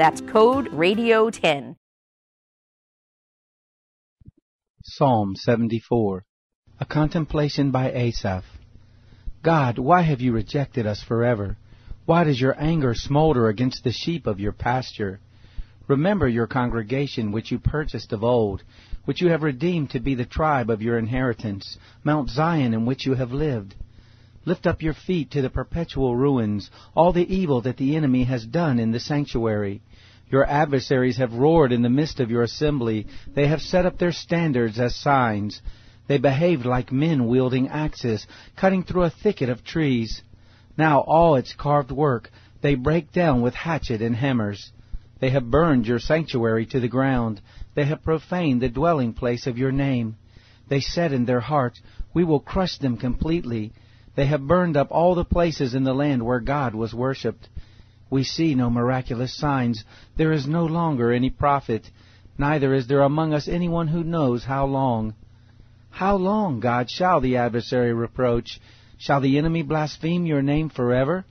That's code RADIO10. Psalm 74 A contemplation by Asaph. God, why have you rejected us forever? Why does your anger smolder against the sheep of your pasture? Remember your congregation which you purchased of old, which you have redeemed to be the tribe of your inheritance, Mount Zion in which you have lived. Lift up your feet to the perpetual ruins, all the evil that the enemy has done in the sanctuary. Your adversaries have roared in the midst of your assembly. They have set up their standards as signs. They behaved like men wielding axes, cutting through a thicket of trees. Now all its carved work they break down with hatchet and hammers. They have burned your sanctuary to the ground. They have profaned the dwelling place of your name. They said in their heart, We will crush them completely. They have burned up all the places in the land where God was worshipped. We see no miraculous signs. There is no longer any prophet. Neither is there among us anyone who knows how long. How long, God, shall the adversary reproach? Shall the enemy blaspheme your name forever?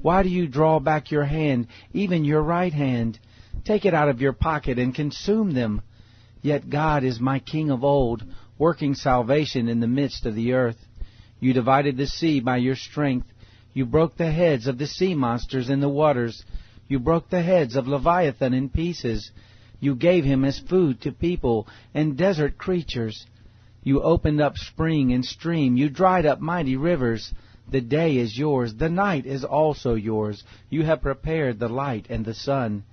Why do you draw back your hand, even your right hand? Take it out of your pocket and consume them. Yet God is my King of old, working salvation in the midst of the earth. You divided the sea by your strength. You broke the heads of the sea monsters in the waters. You broke the heads of Leviathan in pieces. You gave him as food to people and desert creatures. You opened up spring and stream. You dried up mighty rivers. The day is yours. The night is also yours. You have prepared the light and the sun.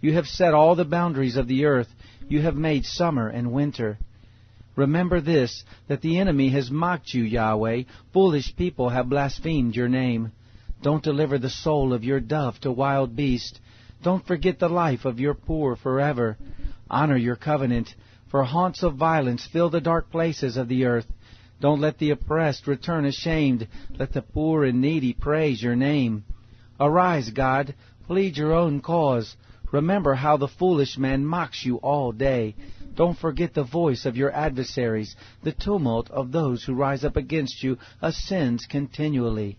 You have set all the boundaries of the earth. You have made summer and winter. Remember this, that the enemy has mocked you, Yahweh. Foolish people have blasphemed your name. Don't deliver the soul of your dove to wild beasts. Don't forget the life of your poor forever. Honor your covenant, for haunts of violence fill the dark places of the earth. Don't let the oppressed return ashamed. Let the poor and needy praise your name. Arise, God, plead your own cause. Remember how the foolish man mocks you all day. Don't forget the voice of your adversaries. The tumult of those who rise up against you ascends continually.